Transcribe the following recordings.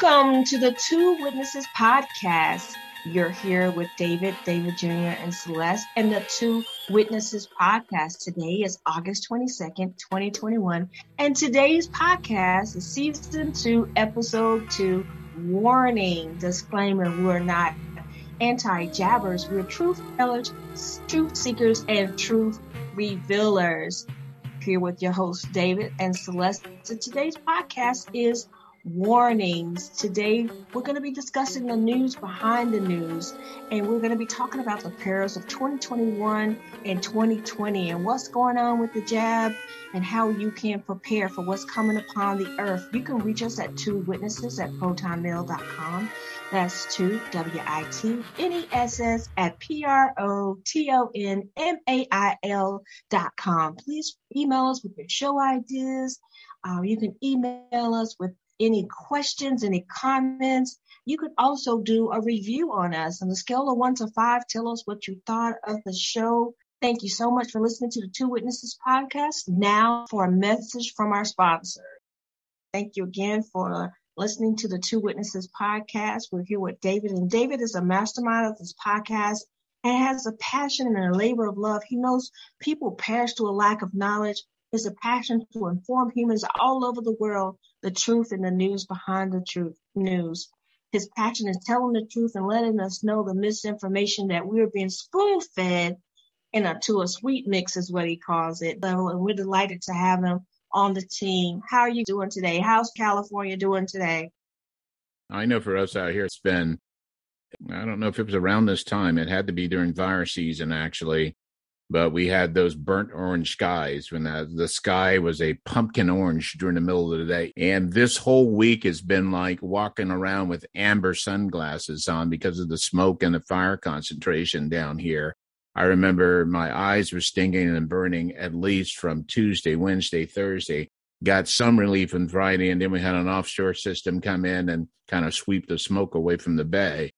Welcome to the Two Witnesses podcast. You're here with David, David Jr., and Celeste, and the Two Witnesses podcast. Today is August 22nd, 2021, and today's podcast is season two, episode two. Warning, disclaimer: we are not anti-jabbers. We're truth tellers, truth seekers, and truth revealers. Here with your host David and Celeste. So today's podcast is warnings. Today, we're going to be discussing the news behind the news, and we're going to be talking about the perils of 2021 and 2020 and what's going on with the jab and how you can prepare for what's coming upon the earth. You can reach us at two witnesses at protonmail.com. That's two, W I T N E S S at P R O T O N M A I L dot com. Please email us with your show ideas. Uh, you can email us with any questions, any comments. You could also do a review on us on the scale of one to five. Tell us what you thought of the show. Thank you so much for listening to the Two Witnesses podcast. Now for a message from our sponsor. Thank you again for listening to the Two Witnesses podcast. We're here with David, and David is a mastermind of this podcast and has a passion and a labor of love. He knows people perish through a lack of knowledge. It's a passion to inform humans all over the world the truth and the news behind the truth news. His passion is telling the truth and letting us know the misinformation that we're being spoon fed in a to a sweet mix is what he calls it. And we're delighted to have him on the team. How are you doing today? How's California doing today? I know for us out here, it's been, I don't know if it was around this time. It had to be during virus season, actually but we had those burnt orange skies when the, the sky was a pumpkin orange during the middle of the day. And this whole week has been like walking around with amber sunglasses on because of the smoke and the fire concentration down here. I remember my eyes were stinging and burning at least from Tuesday, Wednesday, Thursday. Got some relief on Friday, and then we had an offshore system come in and kind of sweep the smoke away from the bay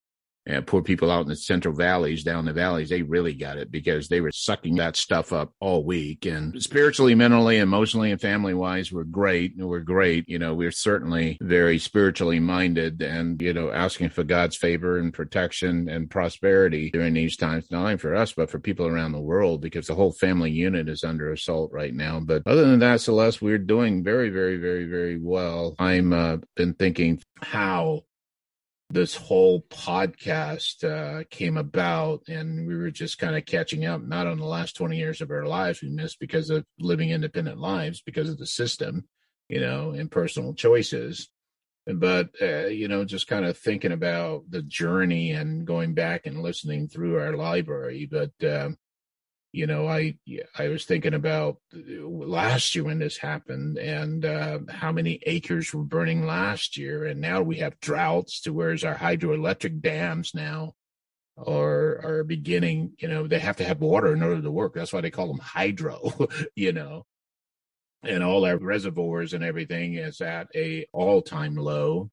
and poor people out in the central valleys, down the valleys, they really got it because they were sucking that stuff up all week. And spiritually, mentally, emotionally, and family wise, we're great. We're great. You know, we're certainly very spiritually minded and, you know, asking for God's favor and protection and prosperity during these times, not only for us, but for people around the world because the whole family unit is under assault right now. But other than that, Celeste, we're doing very, very, very, very well. I'm uh, been thinking how this whole podcast uh, came about and we were just kind of catching up not on the last 20 years of our lives we missed because of living independent lives because of the system you know and personal choices. But uh, you know just kind of thinking about the journey and going back and listening through our library but uh, you know i i was thinking about uh, last year when this happened and uh, how many acres were burning last year. And now we have droughts to where's our hydroelectric dams now are are beginning you know they have to have water in order to work. That's why they call them hydro you know? And all our reservoirs and everything is at a all-time low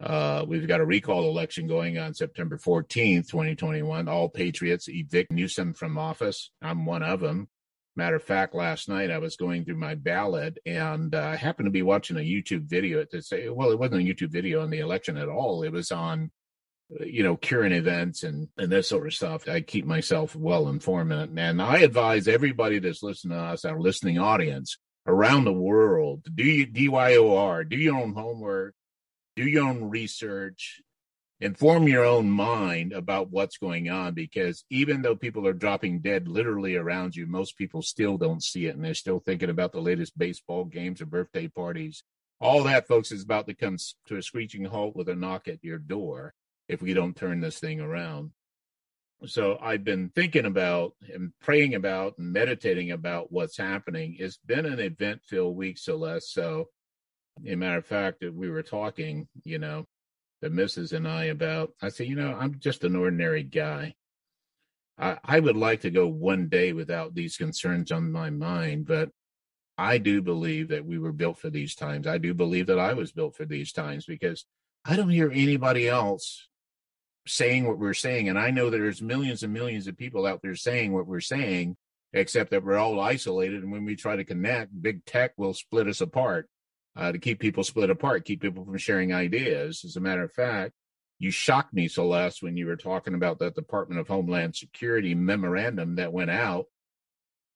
uh, we've got a recall election going on September 14th, 2021. All patriots evict Newsom from office. I'm one of them. Matter of fact, last night I was going through my ballot and uh, I happened to be watching a YouTube video to say, well, it wasn't a YouTube video on the election at all. It was on, uh, you know, current events and, and this sort of stuff. I keep myself well informed. And I advise everybody that's listening to us, our listening audience around the world, do you DYOR, do your own homework, do your own research, inform your own mind about what's going on because even though people are dropping dead literally around you, most people still don't see it and they're still thinking about the latest baseball games or birthday parties. All that, folks, is about to come to a screeching halt with a knock at your door if we don't turn this thing around. So I've been thinking about and praying about and meditating about what's happening. It's been an event filled week, Celeste. So a matter of fact, that we were talking, you know, the missus and I about, I said, you know, I'm just an ordinary guy. I, I would like to go one day without these concerns on my mind, but I do believe that we were built for these times. I do believe that I was built for these times because I don't hear anybody else saying what we're saying. And I know there's millions and millions of people out there saying what we're saying, except that we're all isolated. And when we try to connect, big tech will split us apart uh, to keep people split apart, keep people from sharing ideas. As a matter of fact, you shocked me, Celeste, when you were talking about that Department of Homeland Security memorandum that went out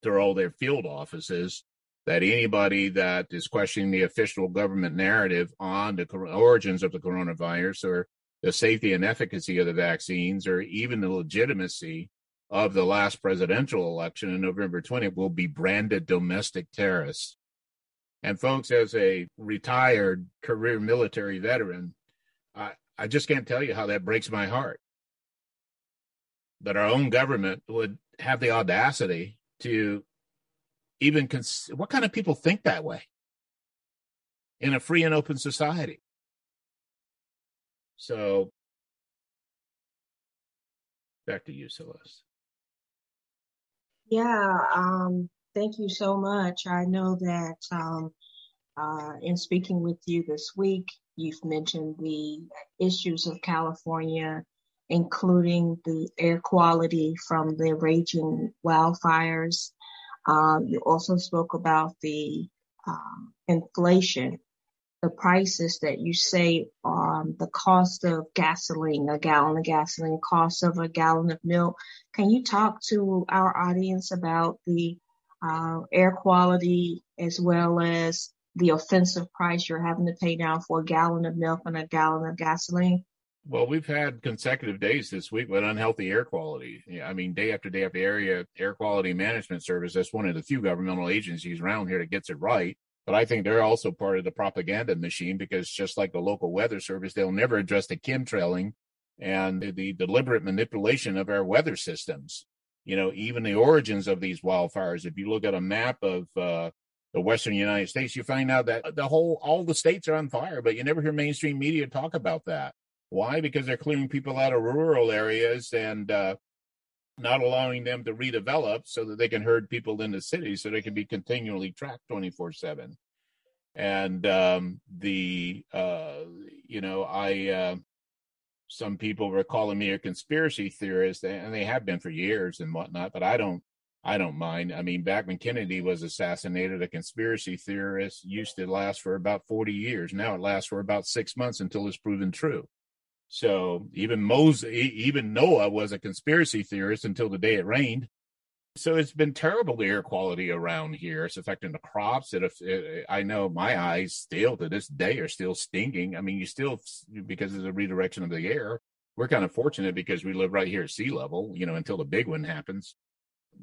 to all their field offices that anybody that is questioning the official government narrative on the origins of the coronavirus or the safety and efficacy of the vaccines or even the legitimacy of the last presidential election in November 20 will be branded domestic terrorists. And folks, as a retired career military veteran, I, I just can't tell you how that breaks my heart. That our own government would have the audacity to even cons- what kind of people think that way? In a free and open society. So back to you celeste. Yeah um, thank you so much i know that um, uh, in speaking with you this week you've mentioned the issues of california including the air quality from the raging wildfires um, you also spoke about the um, inflation, the prices that you say um, the cost of gasoline, a gallon of gasoline, cost of a gallon of milk. Can you talk to our audience about the uh, air quality as well as the offensive price you're having to pay now for a gallon of milk and a gallon of gasoline? Well, we've had consecutive days this week with unhealthy air quality. Yeah, I mean, day after day after area air quality management service. That's one of the few governmental agencies around here that gets it right. But I think they're also part of the propaganda machine because just like the local weather service, they'll never address the chemtrailing and the, the deliberate manipulation of our weather systems. You know, even the origins of these wildfires. If you look at a map of uh, the western United States, you find out that the whole all the states are on fire, but you never hear mainstream media talk about that. Why? Because they're clearing people out of rural areas and uh, not allowing them to redevelop so that they can herd people into cities so they can be continually tracked 24 7 and um, the uh, you know i uh, some people were calling me a conspiracy theorist and they have been for years and whatnot but i don't i don't mind. I mean back when kennedy was assassinated a conspiracy theorist used to last for about 40 years. Now it lasts for about six months until it's proven true. So even Moses, even Noah was a conspiracy theorist until the day it rained. So it's been terrible the air quality around here. It's affecting the crops. It, it, I know my eyes still to this day are still stinging. I mean, you still because of the redirection of the air. We're kind of fortunate because we live right here at sea level. You know, until the big one happens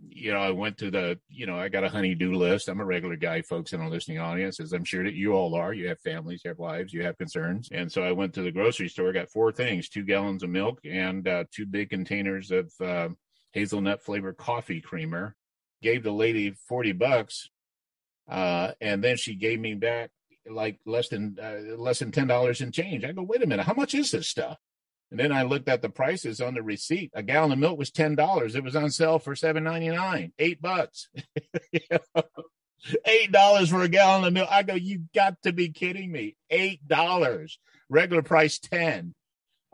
you know, I went to the, you know, I got a honeydew list. I'm a regular guy, folks, in a listening audience, as I'm sure that you all are. You have families, you have lives, you have concerns. And so I went to the grocery store, got four things two gallons of milk and uh, two big containers of uh, hazelnut flavored coffee creamer. Gave the lady 40 bucks. Uh, and then she gave me back like less than uh, less than ten dollars in change. I go, wait a minute, how much is this stuff? And then I looked at the prices on the receipt. A gallon of milk was ten dollars. It was on sale for seven ninety nine, eight bucks. Eight dollars for a gallon of milk. I go, you got to be kidding me. Eight dollars. Regular price ten.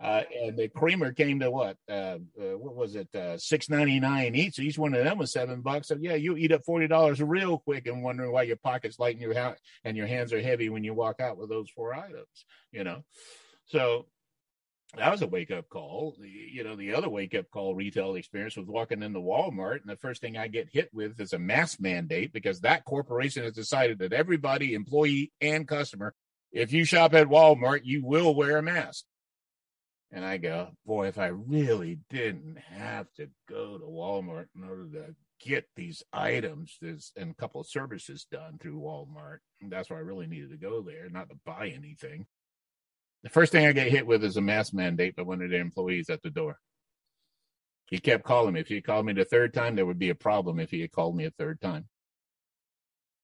Uh, and the creamer came to what? Uh, uh, what was it? Uh, Six ninety nine each. Each one of them was seven bucks. So yeah, you eat up forty dollars real quick and wondering why your pockets light and your ha- and your hands are heavy when you walk out with those four items. You know, so that was a wake up call. You know, the other wake up call retail experience was walking into Walmart, and the first thing I get hit with is a mask mandate because that corporation has decided that everybody, employee and customer, if you shop at Walmart, you will wear a mask. And I go, boy, if I really didn't have to go to Walmart in order to get these items this, and a couple of services done through Walmart, that's why I really needed to go there, not to buy anything the first thing I get hit with is a mask mandate by one of the employees at the door. He kept calling me. If he called me the third time, there would be a problem if he had called me a third time.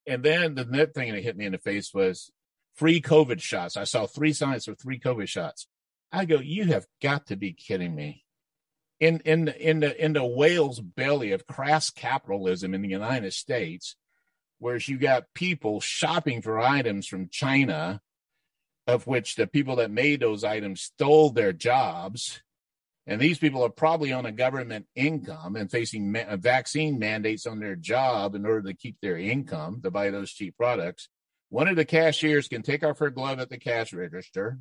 And then the next thing that hit me in the face was free COVID shots. I saw three signs for three COVID shots. I go, you have got to be kidding me. In in the, in the in the whale's belly of crass capitalism in the United States, where you got people shopping for items from China of which the people that made those items stole their jobs. And these people are probably on a government income and facing ma- uh, vaccine mandates on their job in order to keep their income to buy those cheap products. One of the cashiers can take off her glove at the cash register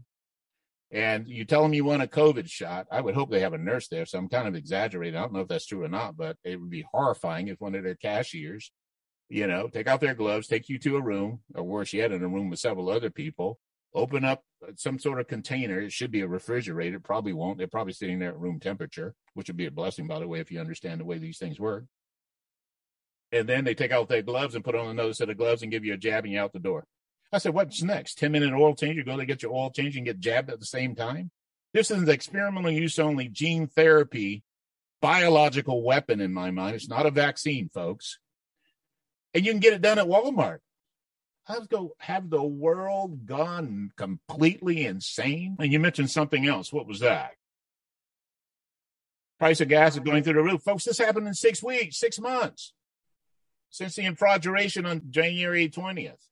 and you tell them you want a COVID shot. I would hope they have a nurse there. So I'm kind of exaggerating. I don't know if that's true or not, but it would be horrifying if one of their cashiers, you know, take out their gloves, take you to a room, or worse yet, in a room with several other people, open up uh, some sort of container. It should be a refrigerator. It probably won't. They're probably sitting there at room temperature, which would be a blessing, by the way, if you understand the way these things work. And then they take out their gloves and put on another set of gloves and give you a jab and you out the door. I said, what's next? 10 minute oil change? You go to get your oil change and get jabbed at the same time? This is an experimental use only gene therapy biological weapon in my mind. It's not a vaccine, folks. And you can get it done at Walmart. Have go have the world gone completely insane? And you mentioned something else. What was that? Price of gas is going through the roof. Folks, this happened in six weeks, six months since the infraduration on January 20th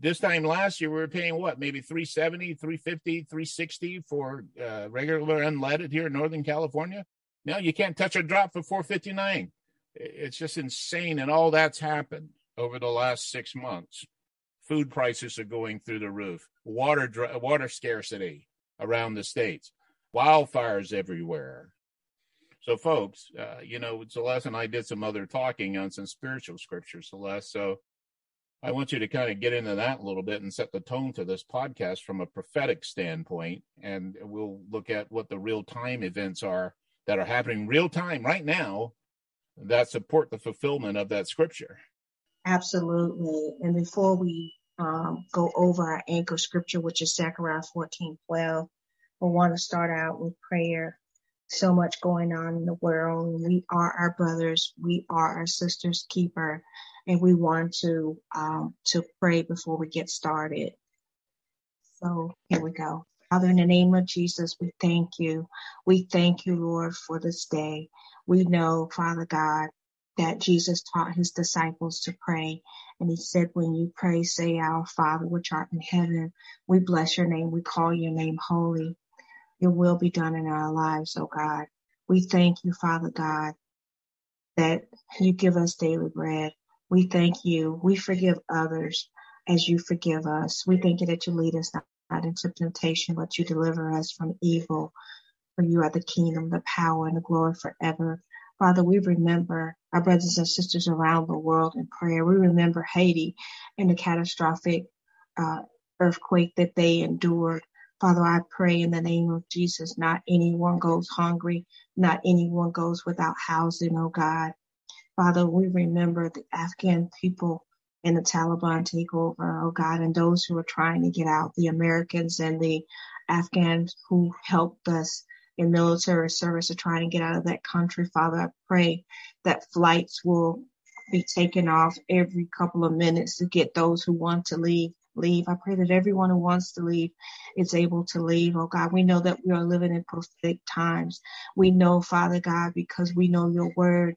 this time last year we were paying what maybe 370 350 360 for uh, regular unleaded here in northern california? Now you can't touch a drop for 459 it's just insane and all that's happened over the last six months. Food prices are going through the roof. Water water scarcity around the states. Wildfires everywhere. So folks uh, you know celeste and i did some other talking on some spiritual scriptures celeste so I want you to kind of get into that a little bit and set the tone to this podcast from a prophetic standpoint. And we'll look at what the real time events are that are happening real time right now that support the fulfillment of that scripture. Absolutely. And before we um, go over our anchor scripture, which is Zechariah 14 12, we want to start out with prayer. So much going on in the world. We are our brothers. We are our sisters' keeper and we want to um, to pray before we get started. So here we go. Father, in the name of Jesus, we thank you. We thank you, Lord, for this day. We know, Father God, that Jesus taught his disciples to pray. And he said, when you pray, say, Our Father, which art in heaven, we bless your name. We call your name holy. Your will be done in our lives, oh God. We thank you, Father God, that you give us daily bread. We thank you. We forgive others as you forgive us. We thank you that you lead us not into temptation, but you deliver us from evil. For you are the kingdom, the power, and the glory forever. Father, we remember our brothers and sisters around the world in prayer. We remember Haiti and the catastrophic uh, earthquake that they endured. Father, I pray in the name of Jesus, not anyone goes hungry, not anyone goes without housing, oh God. Father, we remember the Afghan people and the Taliban takeover, oh God, and those who are trying to get out, the Americans and the Afghans who helped us in military service are trying to get out of that country. Father, I pray that flights will be taken off every couple of minutes to get those who want to leave leave. I pray that everyone who wants to leave is able to leave. Oh God, we know that we are living in prophetic times. We know, Father God, because we know your word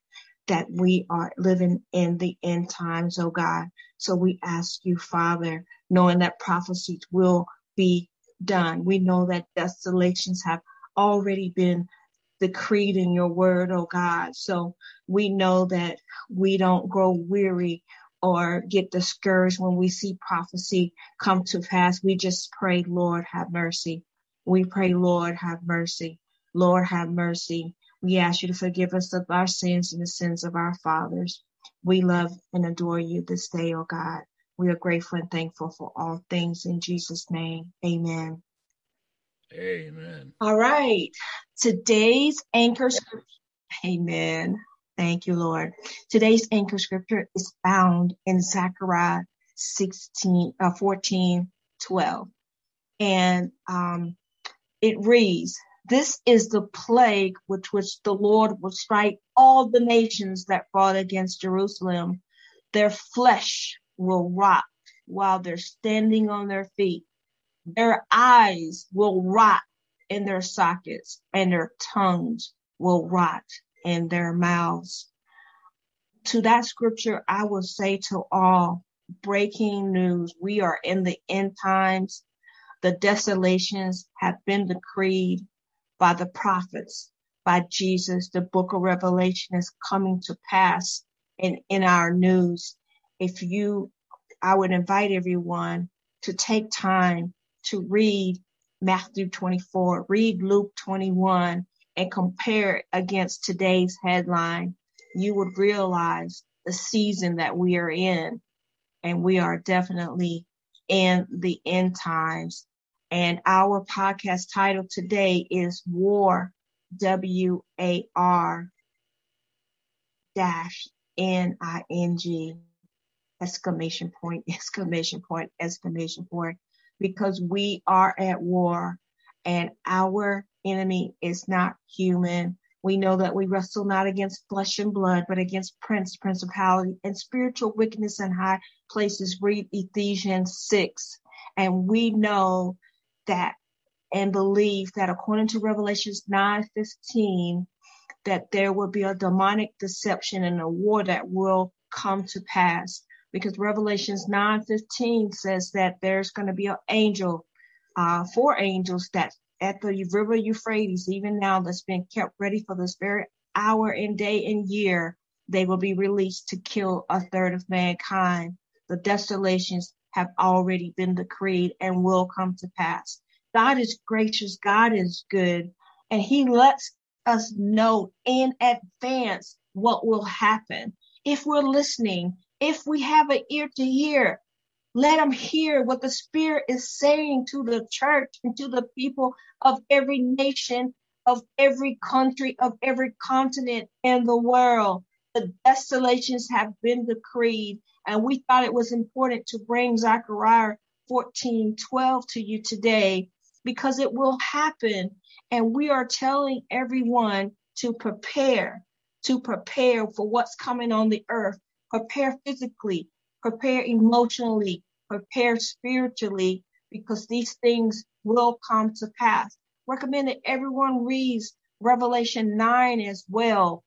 that we are living in the end times, oh God. So we ask you, Father, knowing that prophecies will be done. We know that desolations have already been decreed in your word, oh God. So we know that we don't grow weary or get discouraged when we see prophecy come to pass. We just pray, Lord, have mercy. We pray, Lord, have mercy. Lord, have mercy. We ask you to forgive us of our sins and the sins of our fathers. We love and adore you this day, O oh God. We are grateful and thankful for all things in Jesus' name. Amen. Amen. All right. Today's anchor scripture. Amen. Thank you, Lord. Today's anchor scripture is found in Zechariah 16, uh, 14, 12. And um, it reads, this is the plague with which the Lord will strike all the nations that fought against Jerusalem. Their flesh will rot while they're standing on their feet. Their eyes will rot in their sockets and their tongues will rot in their mouths. To that scripture, I will say to all breaking news. We are in the end times. The desolations have been decreed by the prophets, by Jesus. The book of Revelation is coming to pass in, in our news. If you I would invite everyone to take time to read Matthew 24, read Luke 21, and compare it against today's headline. You would realize the season that we are in, and we are definitely in the end times. And our podcast title today is War, W A R dash N I N G exclamation point, exclamation point, exclamation point, because we are at war and our enemy is not human. We know that we wrestle not against flesh and blood, but against prince, principality, and spiritual wickedness in high places. Read Ephesians 6. And we know that and believe that according to Revelations 9:15, that there will be a demonic deception and a war that will come to pass because Revelations 9:15 says that there's going to be an angel, uh, four angels that at the river Euphrates, even now that's been kept ready for this very hour and day and year, they will be released to kill a third of mankind. The desolations have already been decreed and will come to pass. God is gracious, God is good, and He lets us know in advance what will happen. If we're listening, if we have an ear to hear, let them hear what the Spirit is saying to the church and to the people of every nation, of every country, of every continent in the world. The desolations have been decreed, and we thought it was important to bring Zechariah 14 12 to you today because it will happen. And we are telling everyone to prepare, to prepare for what's coming on the earth prepare physically, prepare emotionally, prepare spiritually, because these things will come to pass. Recommend that everyone reads Revelation 9 as well,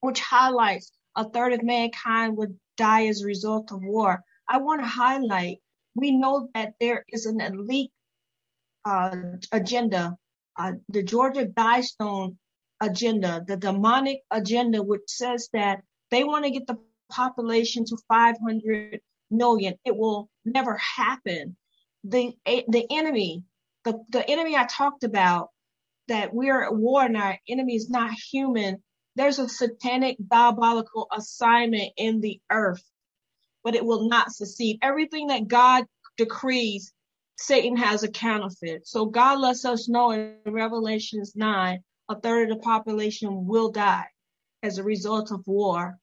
which highlights a third of mankind would die as a result of war. I want to highlight we know that there is an elite uh, agenda, uh, the Georgia Guidestone agenda, the demonic agenda, which says that they want to get the population to 500 million. It will never happen. The the enemy, the, the enemy I talked about, that we're at war and our enemy is not human. There's a satanic diabolical assignment in the earth, but it will not succeed. Everything that God decrees, Satan has a counterfeit. So God lets us know in Revelations 9, a third of the population will die as a result of war.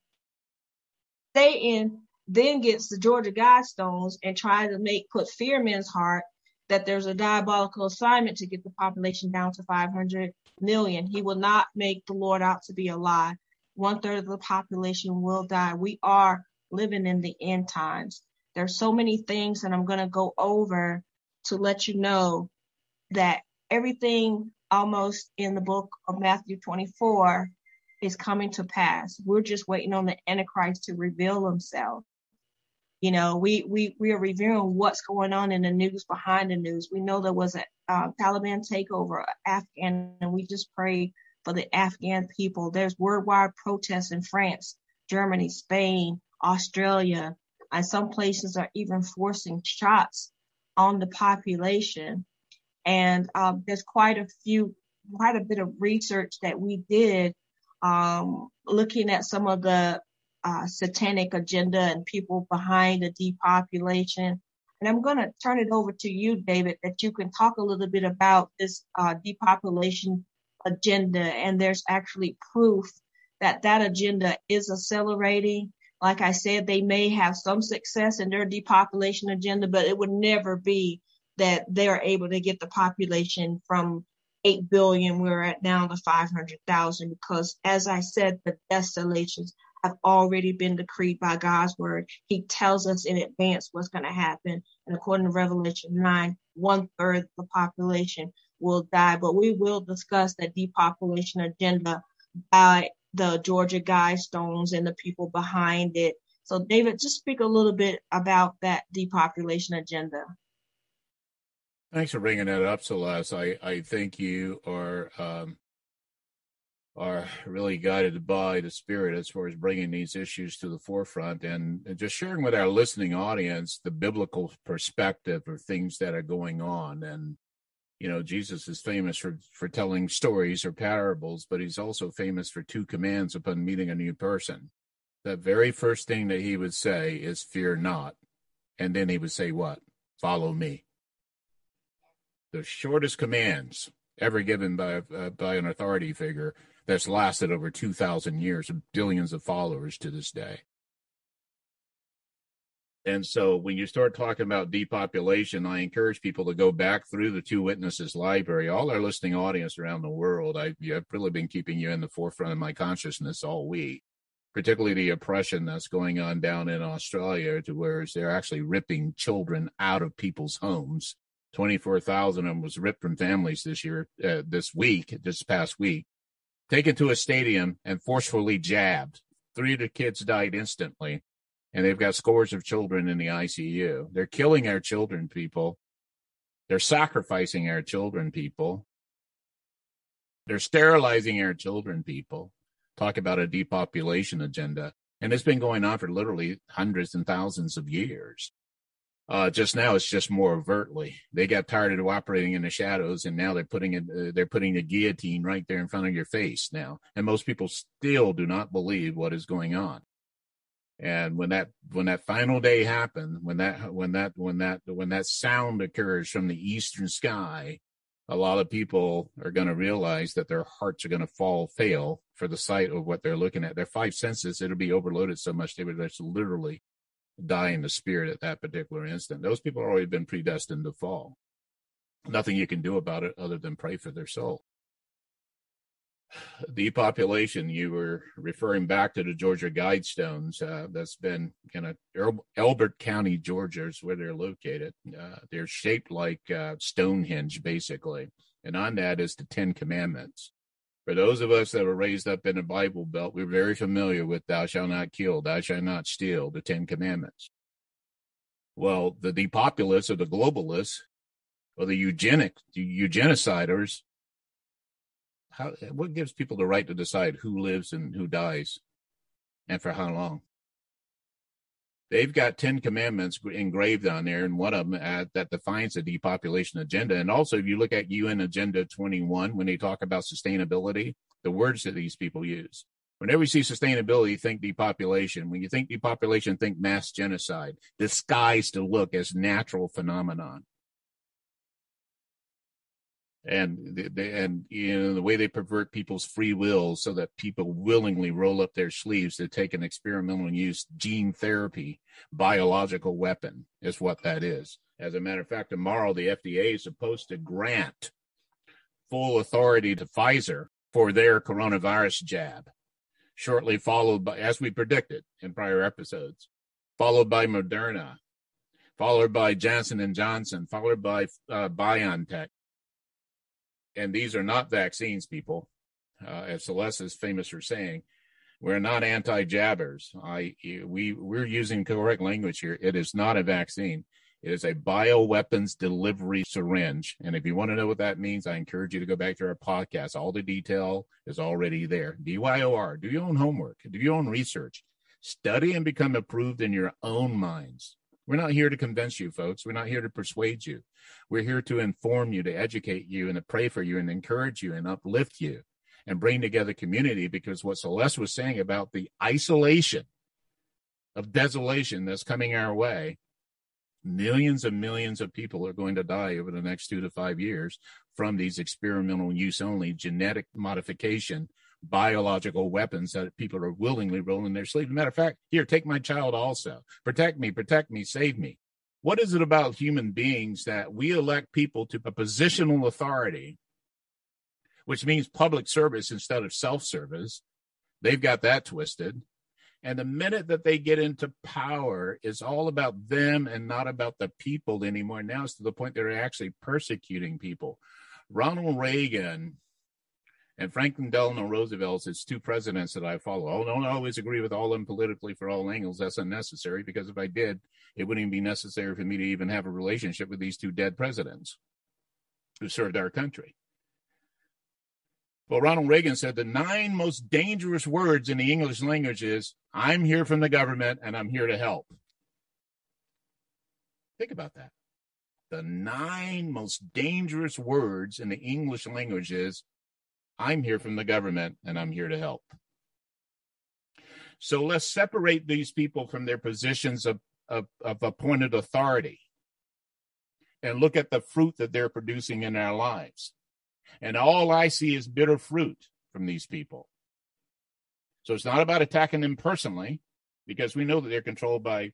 Satan then gets the Georgia Guidestones and tries to make put fear in men's heart that there's a diabolical assignment to get the population down to 500 million. He will not make the Lord out to be a lie. One third of the population will die. We are living in the end times. There's so many things that I'm going to go over to let you know that everything almost in the book of Matthew 24 is coming to pass. We're just waiting on the Antichrist to reveal himself. You know, we, we, we are reviewing what's going on in the news behind the news. We know there was a uh, Taliban takeover Afghan, and we just pray for the Afghan people. There's worldwide protests in France, Germany, Spain, Australia, and some places are even forcing shots on the population. And um, there's quite a few, quite a bit of research that we did um, looking at some of the uh, satanic agenda and people behind the depopulation. And I'm going to turn it over to you, David, that you can talk a little bit about this uh, depopulation agenda. And there's actually proof that that agenda is accelerating. Like I said, they may have some success in their depopulation agenda, but it would never be that they're able to get the population from 8 billion. We're at now the 500,000 because as I said, the desolations have already been decreed by God's word. He tells us in advance what's going to happen. And according to Revelation 9, one third of the population will die. But we will discuss the depopulation agenda by the Georgia Guidestones and the people behind it. So, David, just speak a little bit about that depopulation agenda. Thanks for bringing that up, Celeste. I, I think you are um, are really guided by the spirit as far as bringing these issues to the forefront and, and, just sharing with our listening audience the biblical perspective of things that are going on. And you know jesus is famous for for telling stories or parables but he's also famous for two commands upon meeting a new person. The very first thing that he would say is fear not. And then he would say what? Follow me. The shortest commands ever given by uh, by an authority figure that's lasted over 2,000 years and billions of followers to this day. And so when you start talking about depopulation, I encourage people to go back through the Two Witnesses library. All our listening audience around the world, I, have really been keeping you in the forefront of my consciousness all week, particularly the oppression that's going on down in Australia, to where they're actually ripping children out of people's homes. 24,000 of them was ripped from families this year, uh, this week, this past week taken to a stadium and forcefully jabbed. Three of the kids died instantly, and they've got scores of children in the ICU. They're killing our children, people. They're sacrificing our children, people. They're sterilizing our children, people. Talk about a depopulation agenda. And it's been going on for literally hundreds and thousands of years. Uh, just now, it's just more overtly. They got tired of operating in the shadows, and now they're putting it. Uh, they're putting the guillotine right there in front of your face now. And most people still do not believe what is going on. And when that when that final day happened, when that when that when that when that sound occurs from the eastern sky, a lot of people are going to realize that their hearts are going to fall fail for the sight of what they're looking at. Their five senses it'll be overloaded so much they would just literally die in the spirit at that particular instant. Those people have already been predestined to fall. Nothing you can do about it other than pray for their soul. Depopulation, you were referring back to the Georgia Guidestones. Uh, that's been in a, Elbert County, Georgia is where they're located. Uh, they're shaped like uh, Stonehenge, basically. And on that is the Ten Commandments. For those of us that were raised up in the Bible Belt, we're very familiar with thou shalt not kill, thou shalt not steal, the Ten Commandments. Well, the depopulists or the globalists or the eugenic, the eugeniciders, how, what gives people the right to decide who lives and who dies and for how long? They've got 10 commandments engraved on there and one of them at, uh, that defines the depopulation agenda. And also if you look at un agenda 21 when they talk about sustainability the words that these people use. Whenever you see sustainability think depopulation. When you think depopulation think mass genocide disguised to look as natural phenomenon and the, and you know the way they pervert people's free will so that people willingly roll up their sleeves to take an experimental use gene therapy biological weapon is what that is. As a matter of fact tomorrow the fda is supposed to grant full authority to pfizer for their coronavirus jab shortly followed by as we predicted in prior episodes followed by moderna followed by johnson and johnson followed by uh, biontech and these are not vaccines, people. Uh, as Celeste is famous for saying, we're not anti-jabbers. I we we're using correct language here. It is not a vaccine. It is a bioweapons delivery syringe. And if you want to know what that means, I encourage you to go back to our podcast. All the detail is already there. DYOR. Do your own homework. Do your own research. Study and become approved in your own minds. We're not here to convince you, folks. We're not here to persuade you. We're here to inform you, to educate you, and to pray for you, and encourage you, and uplift you, and bring together community. Because what Celeste was saying about the isolation of desolation that's coming our way, millions and millions of people are going to die over the next two to five years from these experimental use only genetic modification biological weapons that people are willingly rolling their sleeves. matter of fact, here, take my child also. Protect me, protect me, save me. What is it about human beings that we elect people to a positional authority, which means public service instead of self service? They've got that twisted. And the minute that they get into power, it's all about them and not about the people anymore. Now it's to the point they're actually persecuting people. Ronald Reagan and Franklin Delano Roosevelt is two presidents that I follow. I don't always agree with all of them politically for all angles. That's unnecessary because if I did, it wouldn't even be necessary for me to even have a relationship with these two dead presidents who served our country. Well, Ronald Reagan said the nine most dangerous words in the English language is I'm here from the government and I'm here to help. Think about that. The nine most dangerous words in the English language is I'm here from the government and I'm here to help. So let's separate these people from their positions of, of, of appointed authority and look at the fruit that they're producing in our lives. And all I see is bitter fruit from these people. So it's not about attacking them personally, because we know that they're controlled by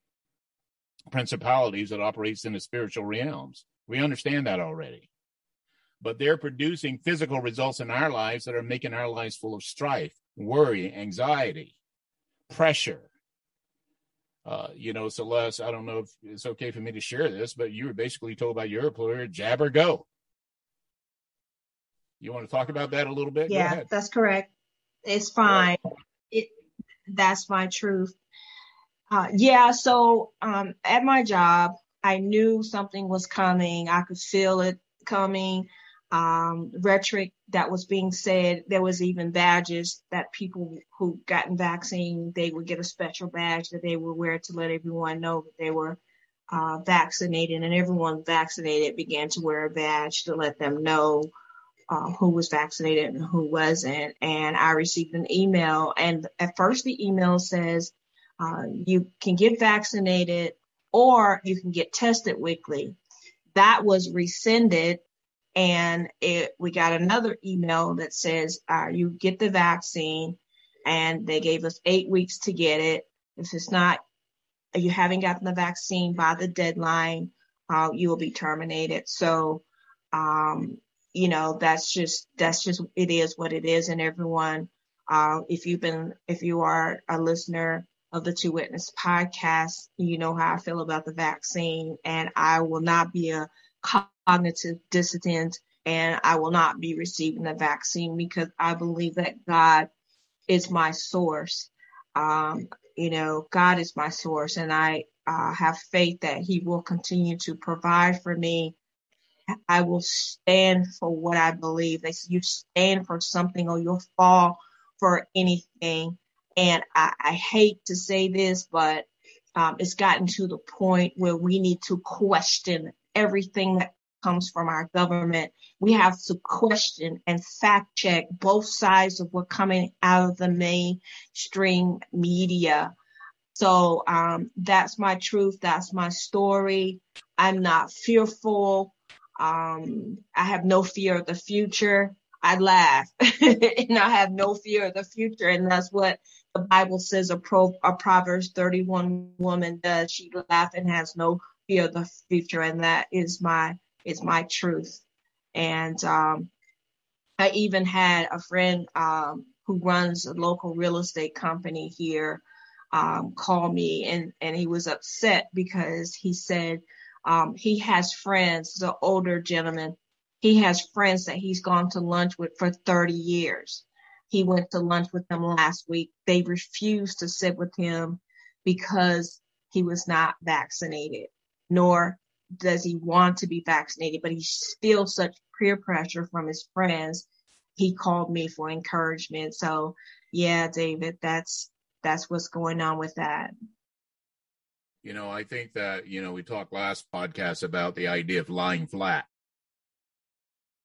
principalities that operates in the spiritual realms. We understand that already. But they're producing physical results in our lives that are making our lives full of strife, worry, anxiety, pressure. Uh, you know, Celeste, I don't know if it's okay for me to share this, but you were basically told by your employer, jab or go. You want to talk about that a little bit? Yeah, that's correct. It's fine. It that's my truth. Uh, yeah, so um, at my job, I knew something was coming. I could feel it coming. Um, rhetoric that was being said. There was even badges that people who gotten vaccine, they would get a special badge that they would wear to let everyone know that they were uh, vaccinated, and everyone vaccinated began to wear a badge to let them know uh, who was vaccinated and who wasn't. And I received an email, and at first the email says uh, you can get vaccinated or you can get tested weekly. That was rescinded, and it, we got another email that says uh, you get the vaccine, and they gave us eight weeks to get it. If it's not, you haven't gotten the vaccine by the deadline, uh, you will be terminated. So um, you know, that's just, that's just, it is what it is. And everyone, uh, if you've been, if you are a listener of the Two Witness podcast, you know how I feel about the vaccine and I will not be a cognitive dissident and I will not be receiving the vaccine because I believe that God is my source. Um, you know, God is my source and I uh, have faith that he will continue to provide for me I will stand for what I believe. They say you stand for something or you'll fall for anything. And I, I hate to say this, but um, it's gotten to the point where we need to question everything that comes from our government. We have to question and fact check both sides of what's coming out of the mainstream media. So um, that's my truth. That's my story. I'm not fearful. Um, I have no fear of the future. I laugh and I have no fear of the future. And that's what the Bible says a, pro, a Proverbs 31 woman does. She laughs and has no of the future. And that is my, is my truth. And, um, I even had a friend, um, who runs a local real estate company here, um, call me and, and he was upset because he said, um, he has friends, the older gentleman, he has friends that he's gone to lunch with for 30 years. He went to lunch with them last week. They refused to sit with him because he was not vaccinated, nor does he want to be vaccinated, but he feels such peer pressure from his friends. He called me for encouragement. So yeah, David, that's, that's what's going on with that. You know, I think that, you know, we talked last podcast about the idea of lying flat,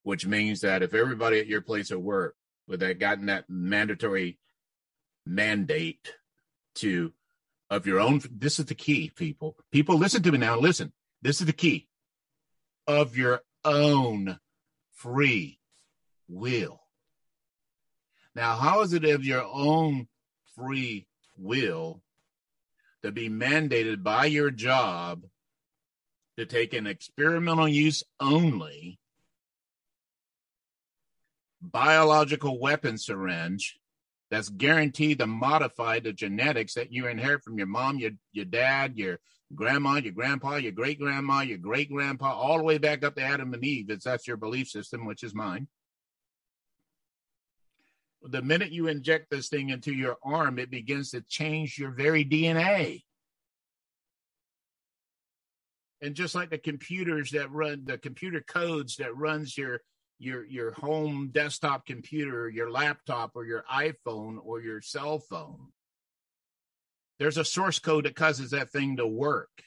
which means that if everybody at your place of work would have gotten that mandatory mandate to of your own this is the key people. People listen to me now. Listen this is the key of your own free will. Now how is it of your own free will to be mandated by your job to take an experimental use only biological weapon syringe that's guaranteed to modify the genetics that you inherit from your mom, your, your dad, your grandma, your grandpa, your great grandma, your great grandpa, all the way back up to Adam and Eve, if that's your belief system, which is mine the minute you inject this thing into your arm, it begins to change your very DNA. And just like the computers that run the computer codes that runs your your your home desktop computer, your laptop, or your iPhone or your cell phone. There's a source code that causes that thing to work.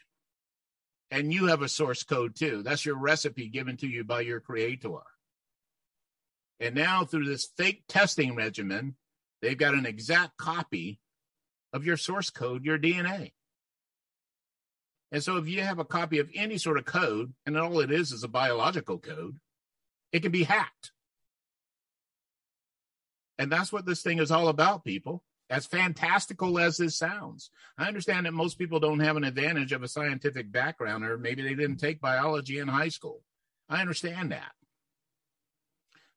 And you have a source code too. That's your recipe given to you by your creator. And now, through this fake testing regimen, they've got an exact copy of your source code, your DNA. And so, if you have a copy of any sort of code, and all it is is a biological code, it can be hacked. And that's what this thing is all about, people. As fantastical as this sounds, I understand that most people don't have an advantage of a scientific background, or maybe they didn't take biology in high school. I understand that.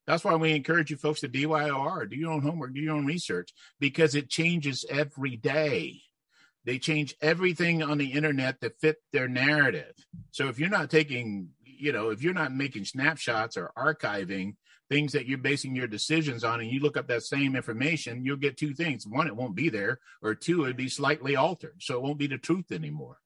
That's why we encourage you folks to DYOR, do your own homework, do your own research, because it changes every day. They change everything on the internet to fit their narrative. So if you're not taking, you know, if you're not making snapshots or archiving things that you're basing your decisions on and you look up that same information, you'll get two things. One, it won't be there, or two, it'd be slightly altered. So it won't be the truth anymore.